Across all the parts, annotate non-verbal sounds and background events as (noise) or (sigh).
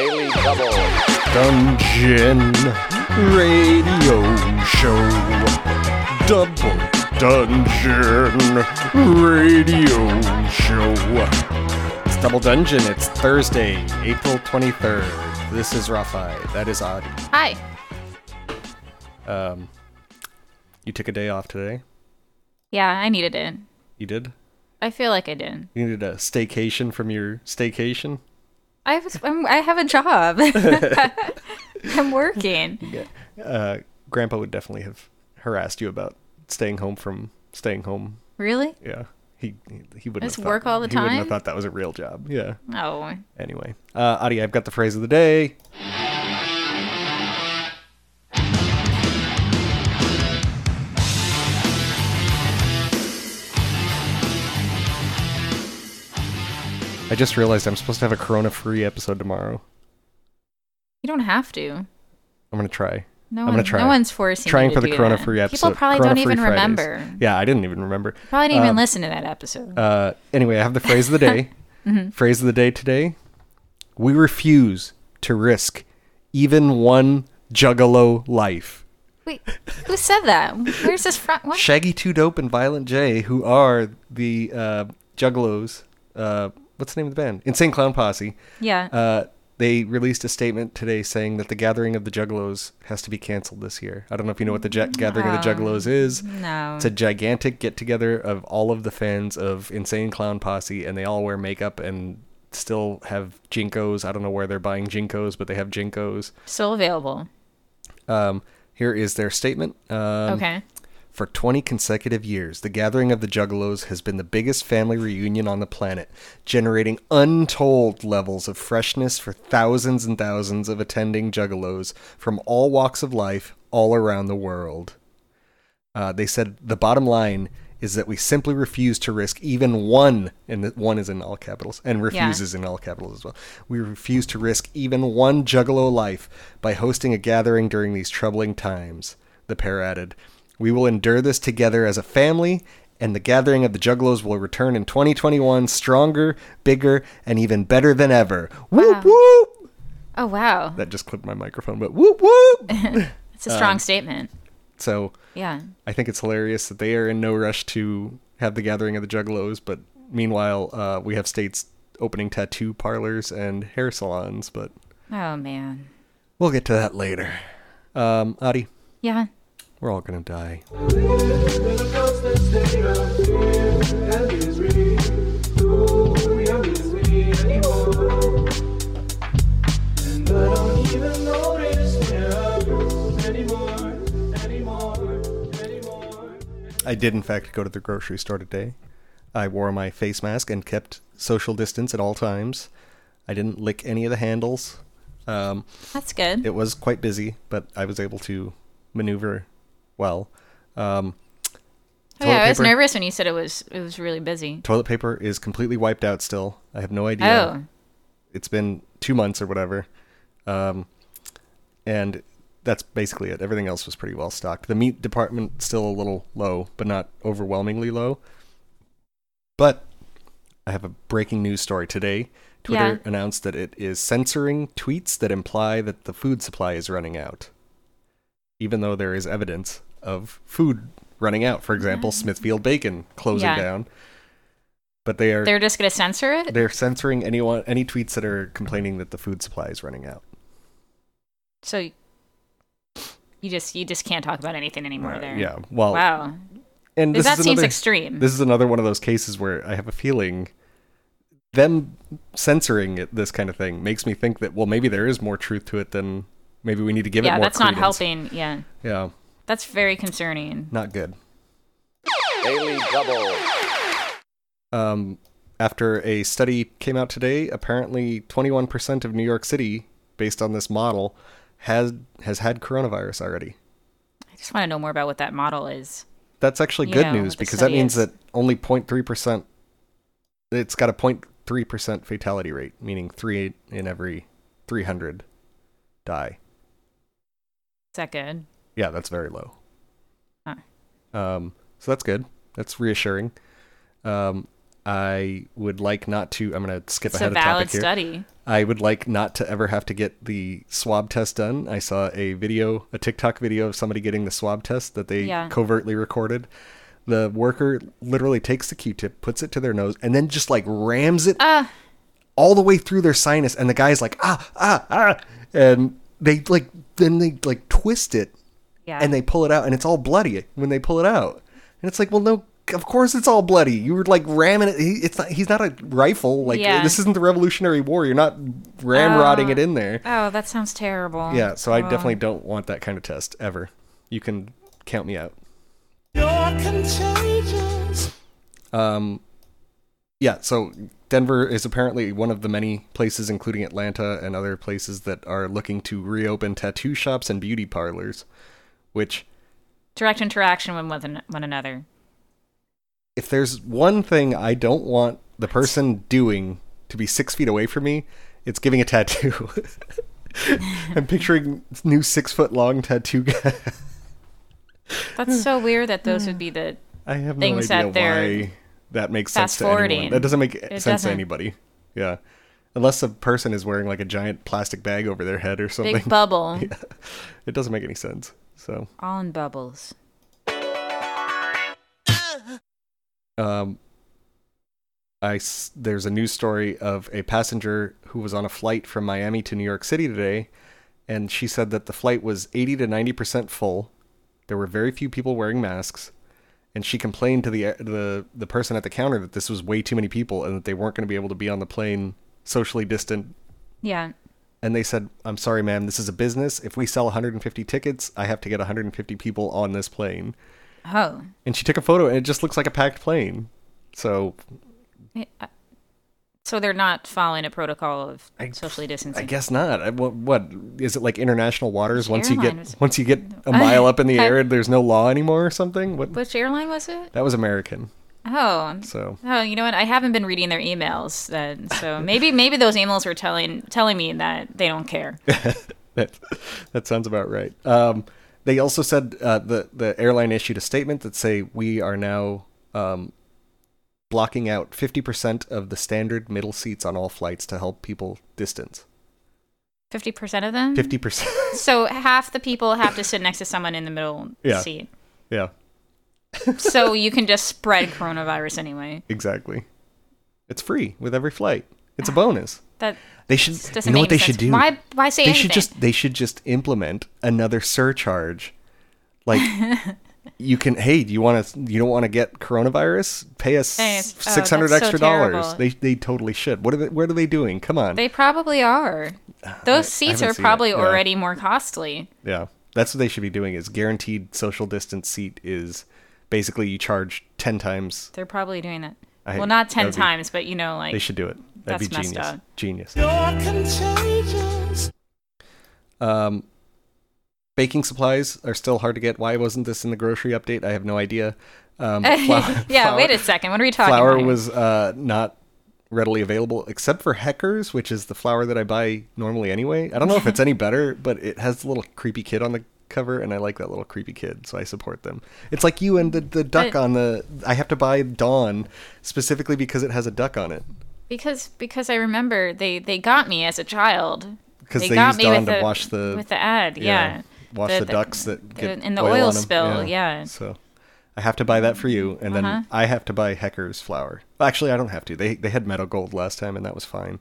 Daily Double. Dungeon Radio Show. Double Dungeon Radio Show. It's Double Dungeon. It's Thursday, April 23rd. This is Rafai. That is Adi. Hi. Um, you took a day off today? Yeah, I needed it. You did? I feel like I did. You needed a staycation from your staycation? I was. I'm, I have a job. (laughs) I'm working. (laughs) Uh, Grandpa would definitely have harassed you about staying home from staying home Really? Yeah. He he, wouldn't Just have work all the time. He wouldn't have thought that was a real job. Yeah. Oh. Anyway, uh, Adi, I've got the phrase of the day. I just realized I'm supposed to have a Corona-free episode tomorrow. You don't have to. I'm gonna try. No I'm one. gonna try. No one's forcing you Trying for the Corona-free episode. People probably don't even Fridays. remember. Yeah, I didn't even remember. Probably didn't even Um, listen to that episode. Uh, anyway, I have the phrase of the (laughs) day. Mm-hmm. Phrase of the day today. We refuse to risk even one juggalo life. Wait, who said that? Where's this from? What? Shaggy Two Dope and Violent J, who are the uh, juggalos, uh, what's the name of the band? Insane Clown Posse. Yeah. Uh, they released a statement today saying that the Gathering of the Juggalos has to be canceled this year. I don't know if you know what the ja- Gathering of the Juggalos is. no. It's a gigantic get together of all of the fans of Insane Clown Posse, and they all wear makeup and still have JNCOs. I don't know where they're buying JNCOs, but they have JNCOs. Still available. Um, here is their statement. Um, okay. For 20 consecutive years, the Gathering of the Juggalos has been the biggest family reunion on the planet, generating untold levels of freshness for thousands and thousands of attending Juggalos from all walks of life all around the world. Uh, they said the bottom line is that we simply refuse to risk even one, and one is in all capitals, and refuses in all capitals as well. We refuse to risk even one Juggalo life by hosting a gathering during these troubling times. The pair added, "We will endure this together as a family." And the gathering of the Juggalos will return in 2021 stronger, bigger, and even better than ever. Whoop Wow. whoop! Oh wow. That just clipped my microphone, but whoop whoop! (laughs) It's a strong um, statement. so Yeah. I think it's hilarious that they are in no rush to have the gathering of the Juggalos, but meanwhile, uh, we have states opening tattoo parlors and hair salons. But Oh man. we'll get to that later. Um, Adi, Yeah. We're all gonna die. I did, in fact, go to the grocery store today. I wore my face mask and kept social distance at all times. I didn't lick any of the handles. Um, That's good. it was quite busy, but I was able to maneuver well. Um, oh, yeah, I was paper- nervous when you said it was it was really busy. toilet paper is completely wiped out still. I have no idea. Oh. It's been two months or whatever. Um, and that's basically it. Everything else was pretty well stocked. The meat department still a little low, but not overwhelmingly low. But I have a breaking news story today. Twitter Yeah. announced that it is censoring tweets that imply that the food supply is running out. Even though there is evidence of food running out. For example, mm. Smithfield Bacon closing Yeah. down. But they are They're just gonna censor it. they're censoring anyone any tweets that are complaining that the food supply is running out. So you just you just can't talk about anything anymore there. yeah. Well, Wow. and this that is seems another, extreme. This is another one of those cases where I have a feeling them censoring it, this kind of thing makes me think that well maybe there is more truth to it than maybe we need to give it yeah, more that's not credence. helping. Yeah. Yeah, That's very concerning. not good. Daily Double. Um, after a study came out today, apparently 21% of New York City, based on this model, has has had coronavirus already. I just want to know more about what that model is. That's actually You good know, news because that means is. that only 0.3%, it's got a 0.3% fatality rate, meaning three in every 300 die. Is that good? Yeah, that's very low. Huh. Um, so that's good. That's reassuring. Um, I would like not to. I'm going to skip It's a ahead of valid topic here. study. I would like not to ever have to get the swab test done. I saw a video, a TikTok video of somebody getting the swab test that they Yeah. covertly recorded. The worker literally takes the Q-tip, puts it to their nose, and then just like rams it Ah, all the way through their sinus. And the guy's like, ah, ah, ah, and they like then they like twist it yeah. and they pull it out, and it's all bloody when they pull it out. And it's like, well, no, of course it's all bloody. You were like ramming it. He, it's not. He's not a rifle. Like Yeah. this isn't the Revolutionary War. You're not ramrodding Oh. it in there. Oh, that sounds terrible. Yeah. So I Oh. definitely don't want that kind of test ever. You can count me out. You're contagious. Um, yeah. So Denver is apparently one of the many places, including Atlanta and other places, that are looking to reopen tattoo shops and beauty parlors. Which, direct interaction with one, one another. if there's one thing I don't want the person doing to be six feet away from me, it's giving a tattoo. (laughs) I'm picturing new six foot long tattoo guy. That's so weird that those would be the. I have no Things idea that they're why that makes sense to anyone. That doesn't make sense to doesn't. anybody. Yeah. Unless a person is wearing like a giant plastic bag over their head or something. Big bubble. (laughs) Yeah. It doesn't make any sense. So, All in bubbles. um, I there's a news story of a passenger who was on a flight from Miami to New York City today, and she said that the flight was 80 to 90 percent full. There were very few people wearing masks, and she complained to the the the person at the counter that this was way too many people and that they weren't going to be able to be on the plane socially distant. Yeah. And they said, "I'm sorry, ma'am. This is a business. If we sell 150 tickets, I have to get 150 people on this plane." Oh. And she took a photo, and it just looks like a packed plane. So Yeah, So they're not following a protocol of I- socially distancing. I guess not. I, what, what is it like international waters? Which once you get was- once you get a (laughs) mile up in the air, there's no law anymore or something. What? Which airline was it? That was American. Oh. So Oh, you know what? I haven't been reading their emails, then, so (laughs) maybe maybe those emails were telling telling me that they don't care. (laughs) that that sounds about right. Um, they also said uh, the the airline issued a statement that say we are now um, blocking out 50% of the standard middle seats on all flights to help people distance. Fifty percent of them. 50%. So half the people have to sit next to someone in the middle (laughs) Yeah. seat. yeah, So you can just spread coronavirus anyway. exactly. It's free with every flight. It's a bonus. That They should. You know what they any should do? Why why say they anything? should just they should just implement another surcharge like (laughs) you can hey do you want to you don't want to get coronavirus pay us Hey, it's- oh, 600 so extra dollars they they totally should what are they what are they doing come on They probably are. (sighs) Those seats haven't are probably yeah. already more costly. yeah that's what they should be doing is guaranteed social distance seat is basically you charge 10 times They're probably doing that. I- well, not ten would be- times, but you know, like they should do it that'd That's be genius up. genius You're contagious. Um, baking supplies are still hard to get. Why wasn't this in the grocery update? I have no idea. Um, flour- (laughs) yeah. flour- Wait a second. What are we talking Flour about? here? was uh, not readily available except for Heckers, which is the flour that I buy normally anyway. I don't know if it's any better, but it has the little creepy kid on the cover, and I like that little creepy kid, so I support them. It's like you and the, the duck But- on the. I have to buy Dawn specifically because it has a duck on it. because because I remember they they got me as a child. Because they got used me Dawn to the, wash the- with the ad. Yeah. wash the, ducks that get in the oil, oil, spill. Yeah. So I have to buy that for you, and then Uh-huh. I have to buy Hecker's flour. Well, actually, I don't have to. They they had metal gold last time, and that was fine.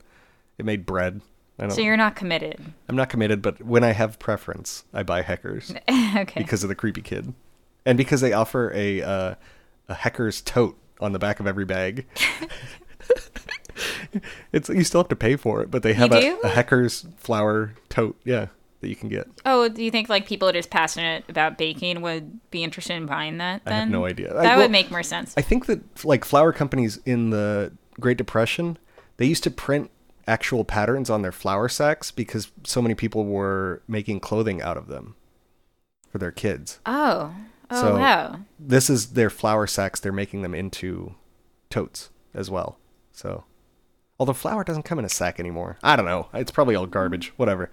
It made bread. I. So you're not committed. I'm not committed, but when I have preference, I buy Hecker's (laughs) okay. because of the creepy kid, and because they offer a uh, a Hecker's tote on the back of every bag. (laughs) (laughs) it's you still have to pay for it, but they have a, a Hecker's flour tote. Yeah, that you can get. Oh, do you think like people that are just passionate about baking would be interested in buying that? Then I have no idea. I- That well, would make more sense. I think that like flour companies in the Great Depression, they used to print actual patterns on their flour sacks because so many people were making clothing out of them for their kids. oh. Oh So- wow. This is their flour sacks. They're making them into totes as well. So, although flour doesn't come in a sack anymore, I don't know. It's probably all garbage. Whatever.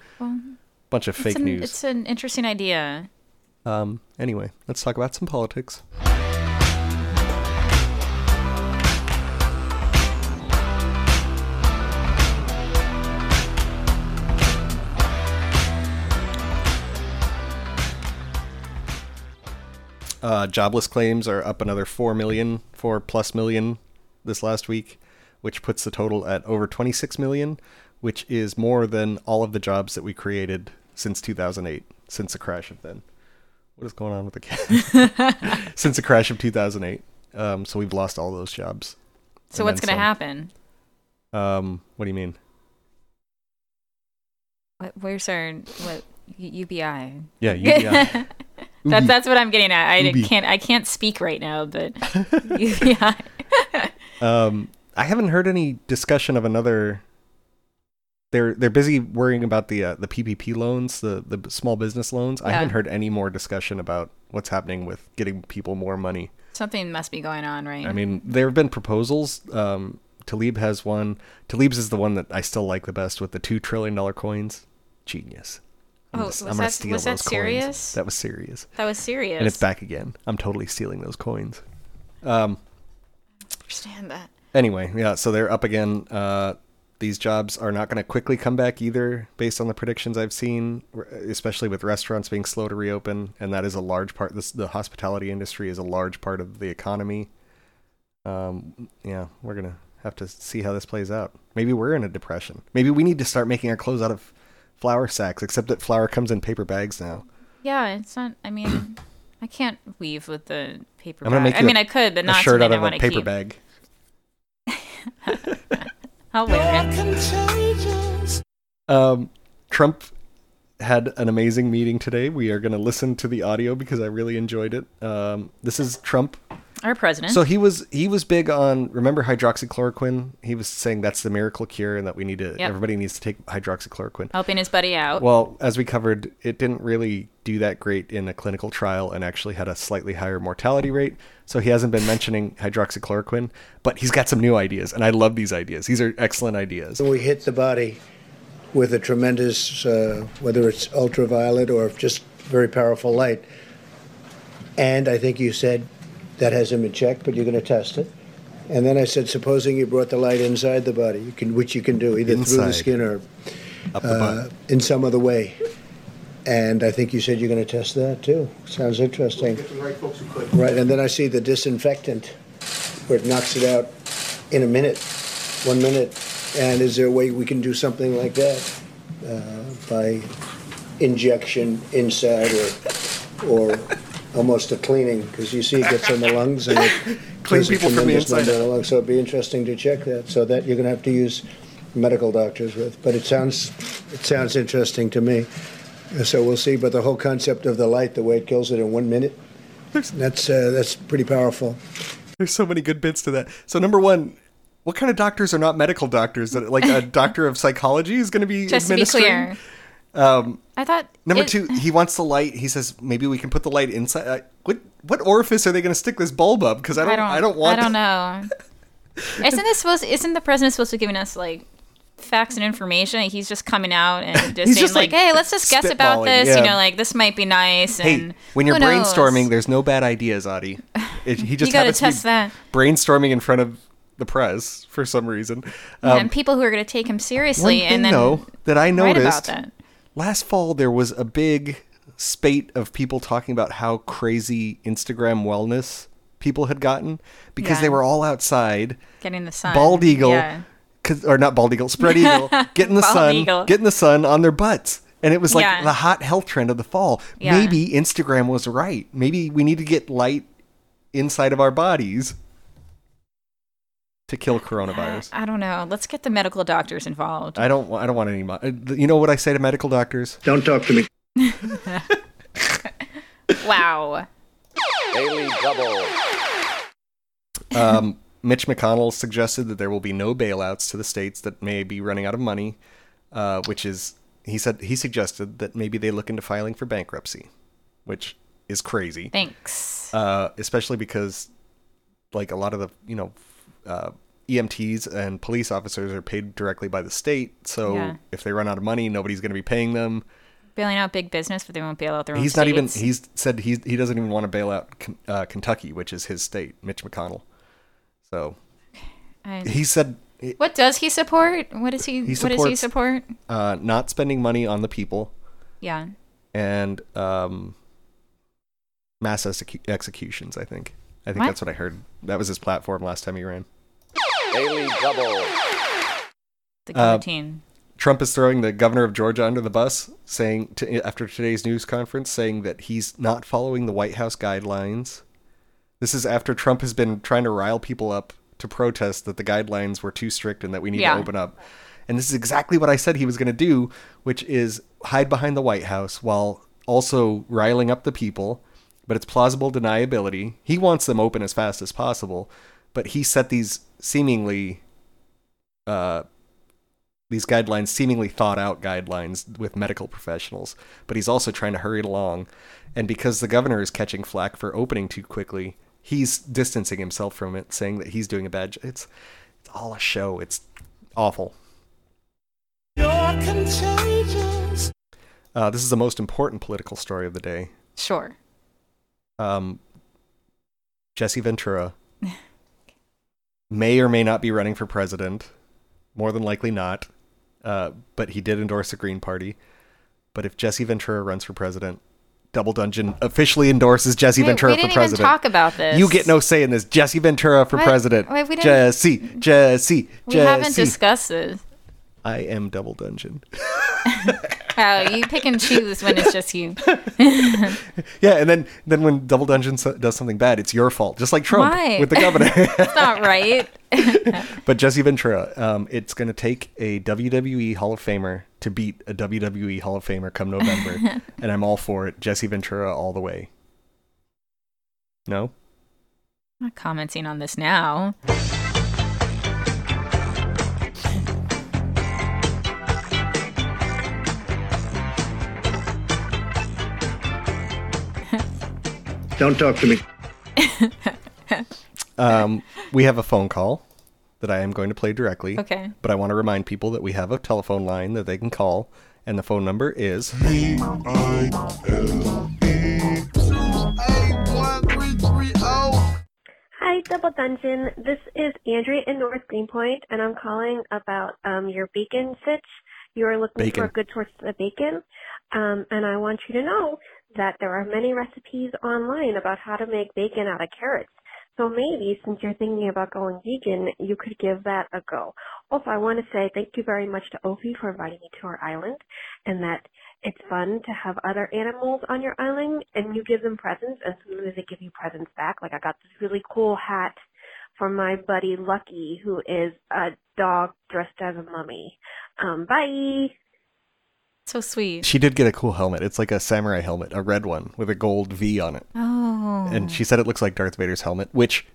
Bunch of fake an, news. It's an interesting idea. Um. Anyway, let's talk about some politics. Uh, jobless claims are up another 4 million, 4 plus million this last week, which puts the total at over 26 million, which is more than all of the jobs that we created since 2008, since the crash of then. What is going on with the cat? (laughs) (laughs) since the crash of 2008. Um, so we've lost all those jobs. So And what's going to happen? Um, what do you mean? What, where's our what UBI? Yeah, UBI. (laughs) That, that's what I'm getting at. I Ubi. can't I can't speak right now, but (laughs) UBI. (laughs) Um, I haven't heard any discussion of another. They're they're busy worrying about the uh, the PPP loans, the the small business loans. I haven't heard any more discussion about what's happening with getting people more money. Something must be going on, right? I mean, there have been proposals. Um, Tlaib has one. Tlaib's is the one that I still like the best with the two trillion dollar coins. Genius. I'm Oh, just- was that- was that serious? That was serious, that was serious. and it's back again. I'm totally stealing those coins. Um, Understand that. anyway, yeah, so they're up again. Uh, these jobs are not going to quickly come back either, based on the predictions I've seen, especially with restaurants being slow to reopen, and that is a large part. This the hospitality industry is a large part of the economy. Um, yeah, we're gonna have to see how this plays out. Maybe we're in a depression. Maybe we need to start making our clothes out of flour sacks, except that flour comes in paper bags now. Yeah, it's not. I mean, (coughs) I can't weave with the paper I'm gonna bag. make I mean, a- I could, but a not shirt out of a paper keep. bag. (laughs) I'll wear it. Um, Trump had an amazing meeting today. We are going to listen to the audio because I really enjoyed it. Um, this is Trump. Our president. So he was he was big on remember hydroxychloroquine. He was saying that's the miracle cure and that we need to Yep. everybody needs to take hydroxychloroquine. helping his buddy out. Well, as we covered, it didn't really do that great in a clinical trial and actually had a slightly higher mortality rate. So he hasn't been mentioning hydroxychloroquine, but he's got some new ideas, and I love these ideas. These are excellent ideas. We hit the body with a tremendous, uh, whether it's ultraviolet or just very powerful light. And I think you said that hasn't been checked, but you're going to test it. And then I said, supposing you brought the light inside the body, you can, which you can do either through Inside. the skin or Up the uh, butt. in some other way. And I think you said you're going to test that too. Sounds interesting. Right, and then I see the disinfectant, where it knocks it out in a minute, one minute. And is there a way we can do something like that uh, by injection inside or or almost a cleaning? Because you see, it gets in the lungs and it (laughs) Clean does a people from the tremendous inside number in out. the lungs. So it'd be interesting to check that. So that you're going to have to use medical doctors with. But it sounds it sounds interesting to me. So we'll see. But the whole concept of the light, the way it kills it in one minute, that's uh, that's pretty powerful. There's so many good bits to that. So number one, what kind of doctors are not medical doctors? That like a (laughs) doctor of psychology is going to be Just to be administering? clear, Um, I thought number it- two, he wants the light. He says maybe we can put the light inside. Uh, what what orifice are they going to stick this bulb up? Because I don't, I don't want. I don't (laughs) know. isn't this supposed? Isn't the president supposed to be giving us like facts and information? He's just coming out and (laughs) just saying just, like, "Hey, let's just guess about this." yeah. You know, like this might be nice. Hey, And when you're who knows? brainstorming, there's no bad ideas, Adi. (laughs) It, he just you got to test that. brainstorming in front of the press for some reason. Yeah, Um, and people who are going to take him one seriously, thing and then though that I noticed about that. Last fall there was a big spate of people talking about how crazy Instagram wellness people had gotten because Yeah. they were all outside, Getting the sun. bald eagle, Yeah. or not bald eagle, spread eagle, (laughs) getting the sun, eagle. getting the sun on their butts. And it was like Yeah. the hot health trend of the fall. Maybe Instagram was right. Maybe we need to get light inside of our bodies to kill coronavirus. (sighs) I don't know. Let's get the medical doctors involved. I don't. wa- I don't want any. mo- uh, You know what I say to medical doctors? Don't talk to me. (laughs) wow. Daily Double. Um, Mitch McConnell suggested that there will be no bailouts to the states that may be running out of money, uh, which is he said he suggested that maybe they look into filing for bankruptcy, which is crazy, Thanks. uh, especially because like a lot of the you know uh, EMTs and police officers are paid directly by the state, so Yeah. if they run out of money, nobody's going to be paying them. Bailing out big business, but they won't bail out their own He's not even. states. He's said he he doesn't even want to bail out uh, Kentucky, which is his state. Mitch McConnell. So I- he said what does he support? What does he? what does he support? uh, not spending money on the people Yeah. and um, mass execu- executions. I think. I think What? that's what I heard. That was his platform last time he ran. Daily Double. The Uh. Trump is throwing the governor of Georgia under the bus, saying to, after today's news conference, saying that he's not following the White House guidelines. This is after Trump has been trying to rile people up to protest that the guidelines were too strict and that we need Yeah. to open up. And this is exactly what I said he was going to do, which is hide behind the White House while also riling up the people. But it's plausible deniability. He wants them open as fast as possible, but he set these seemingly uh, these guidelines seemingly thought out guidelines with medical professionals, but he's also trying to hurry it along. And because the governor is catching flack for opening too quickly, he's distancing himself from it, saying that he's doing a bad. j- It's it's all a show. It's awful. You're contagious. Uh, this is the most important political story of the day. Sure. Um, Jesse Ventura may or may not be running for president. More than likely not. Uh, but he did endorse the Green Party. But if Jesse Ventura runs for president, Double Dungeon officially endorses Jesse Wait, Ventura we for didn't president. even talk about this. You get no say in this. Jesse Ventura for What? president. Wait, we didn't- Jesse, Jesse, We haven't discussed this. I am Double Dungeon. (laughs) Wow, you pick and choose when it's just you. (laughs) Yeah, and then then when Double Dungeon so- does something bad, it's your fault, just like Trump Why? with the governor. (laughs) It's not right. (laughs) But Jesse Ventura, um, it's going to take a WWE Hall of Famer to beat a WWE Hall of Famer come November, and I'm all for it. Jesse Ventura all the way. No, I'm not commenting on this now. Don't talk to me. (laughs) um, we have a phone call that I am going to play directly. Okay. But I want to remind people that we have a telephone line that they can call, and the phone number is Hi, Double Dungeon. This is Andrea in North Greenpoint, and I'm calling about um, your bacon sitch. You are looking Bacon. for a good source of bacon, um, and I want you to know that there are many recipes online about how to make bacon out of carrots. So maybe, since you're thinking about going vegan, you could give that a go. Also, I want to say thank you very much to Opie for inviting me to our island, and that it's fun to have other animals on your island and you give them presents and sometimes they give you presents back. Like I got this really cool hat from my buddy Lucky who is a dog dressed as a mummy. Um, bye. So sweet. she did get a cool helmet. It's like a samurai helmet, a red one with a gold V on it. Oh. and she said it looks like Darth Vader's helmet, which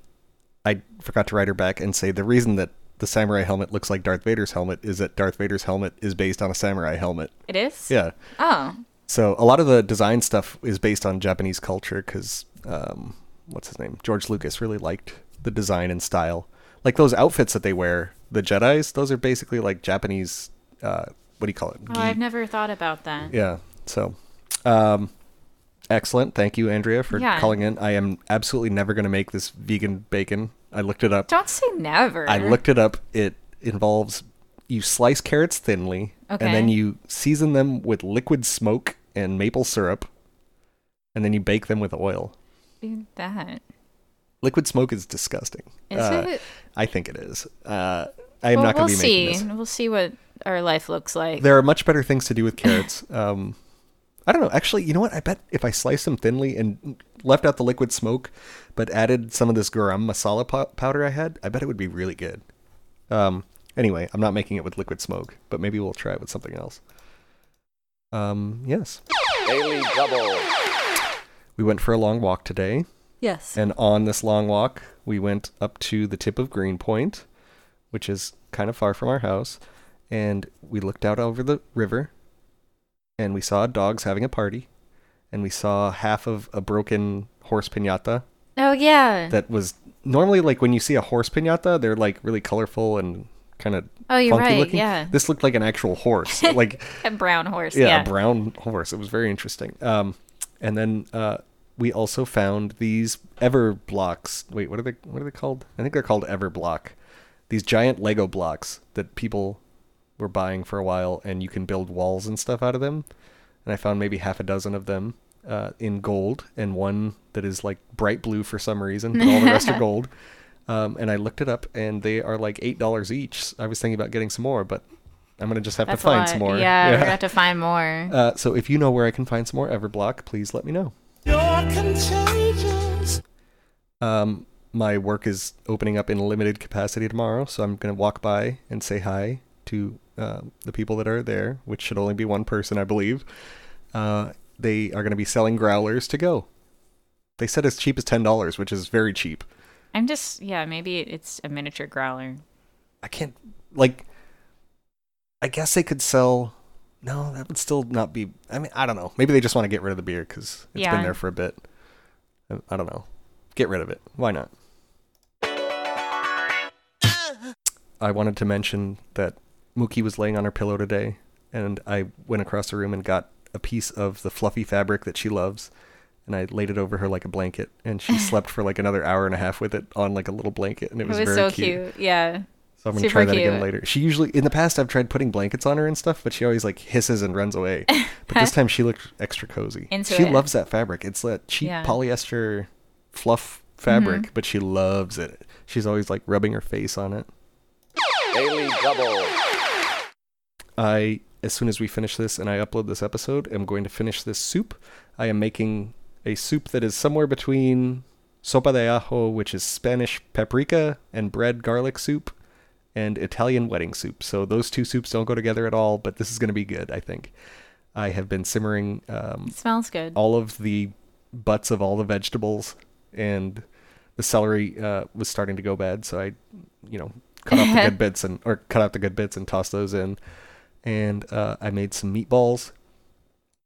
I forgot to write her back and say the reason that the samurai helmet looks like Darth Vader's helmet is that Darth Vader's helmet is based on a samurai helmet. It is? Yeah. Oh. So a lot of the design stuff is based on Japanese culture because um, what's his name? George Lucas really liked the design and style. Like those outfits that they wear, the Jedi's, those are basically like Japanese. Uh, what do you call it? Oh. I've never thought about that. Yeah. So, um, excellent. Thank you, Andrea, for Yeah. calling in. I am absolutely never going to make this vegan bacon. I looked it up. Don't say never. I looked it up. It involves you slice carrots thinly, and then Okay. you season them with liquid smoke and maple syrup, and then you bake them with oil. do that. Liquid smoke is disgusting. Is Uh, it? I think it is. Uh, I am well, not going we'll to be see. making this. We'll see what our life looks like. There are much better things to do with carrots. (laughs) um, I don't know. Actually, you know what? I bet if I sliced them thinly and left out the liquid smoke, but added some of this garam masala pow- powder I had, I bet it would be really good. Um, anyway, I'm not making it with liquid smoke, but maybe we'll try it with something else. Um, yes. Daily Double. We went for a long walk today. yes. And on this long walk, we went up to the tip of Greenpoint, which is kind of far from our house. And we looked out over the river and we saw dogs having a party. And we saw half of a broken horse pinata oh yeah. that was normally like when you see a horse pinata, they're like really colorful and kind of Oh, you're funky right, looking. yeah. This looked like an actual horse. (laughs) like a brown horse. yeah, Yeah. a brown horse. It was very interesting. Um, and then uh, we also found these Everblocks. Wait, what are they? What are they called? I think they're called Everblock. These giant Lego blocks that people were buying for a while, and you can build walls and stuff out of them. And I found maybe half a dozen of them. uh, in gold and one that is like bright blue for some reason, but all the rest are (laughs) gold. Um, and I looked it up, and they are like eight dollars each. I was thinking about getting some more, but I'm gonna just have That's to find lot. some more. Yeah, we're gonna have to find more. (laughs) Uh, so if you know where I can find some more Everblock, please let me know. Um, my work is opening up in limited capacity tomorrow, so I'm gonna walk by and say hi to uh, the people that are there, which should only be one person, I believe. Uh, they are gonna be selling growlers to go. They said as cheap as ten dollars, which is very cheap. I'm just yeah, maybe it's a miniature growler. I can't like. I guess they could sell. No, that would still not be. I mean, I don't know. Maybe they just want to get rid of the beer because it's Yeah. been there for a bit. I don't know. Get rid of it. Why not? I wanted to mention that Mookie was laying on her pillow today, and I went across the room and got a piece of the fluffy fabric that she loves, and I laid it over her like a blanket, and she (laughs) slept for like another hour and a half with it on like a little blanket, and it It was, was, very so cute. cute. Yeah. So I'm gonna Super try that again later. She usually in the past I've tried putting blankets on her and stuff, but she always like hisses and runs away. (laughs) But this time she looked extra cozy. Into she it. loves that fabric. It's that cheap Yeah. polyester fluff fabric, Mm-hmm. but she loves it. She's always like rubbing her face on it. Daily Double. I as soon as we finish this and I upload this episode, am going to finish this soup. I am making a soup that is somewhere between sopa de ajo, which is Spanish paprika and bread garlic soup, and Italian wedding soup. So those two soups don't go together at all, but this is going to be good, I think. I have been simmering um, smells good. all of the butts of all the vegetables, and the celery uh, was starting to go bad. So I, you know, cut off the (laughs) good bits and or cut out the good bits and toss those in. And uh, I made some meatballs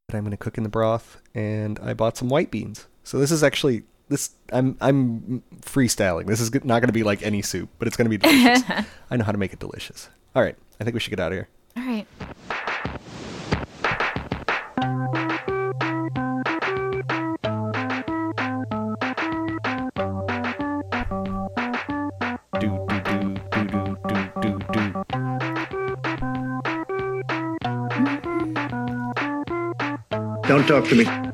that I'm going to cook in the broth, and I bought some white beans. So this is actually this I'm I'm freestyling. This is not going to be like any soup, but it's going to be delicious. (laughs) I know how to make it delicious. All right, I think we should get out of here. All right. Talk to me.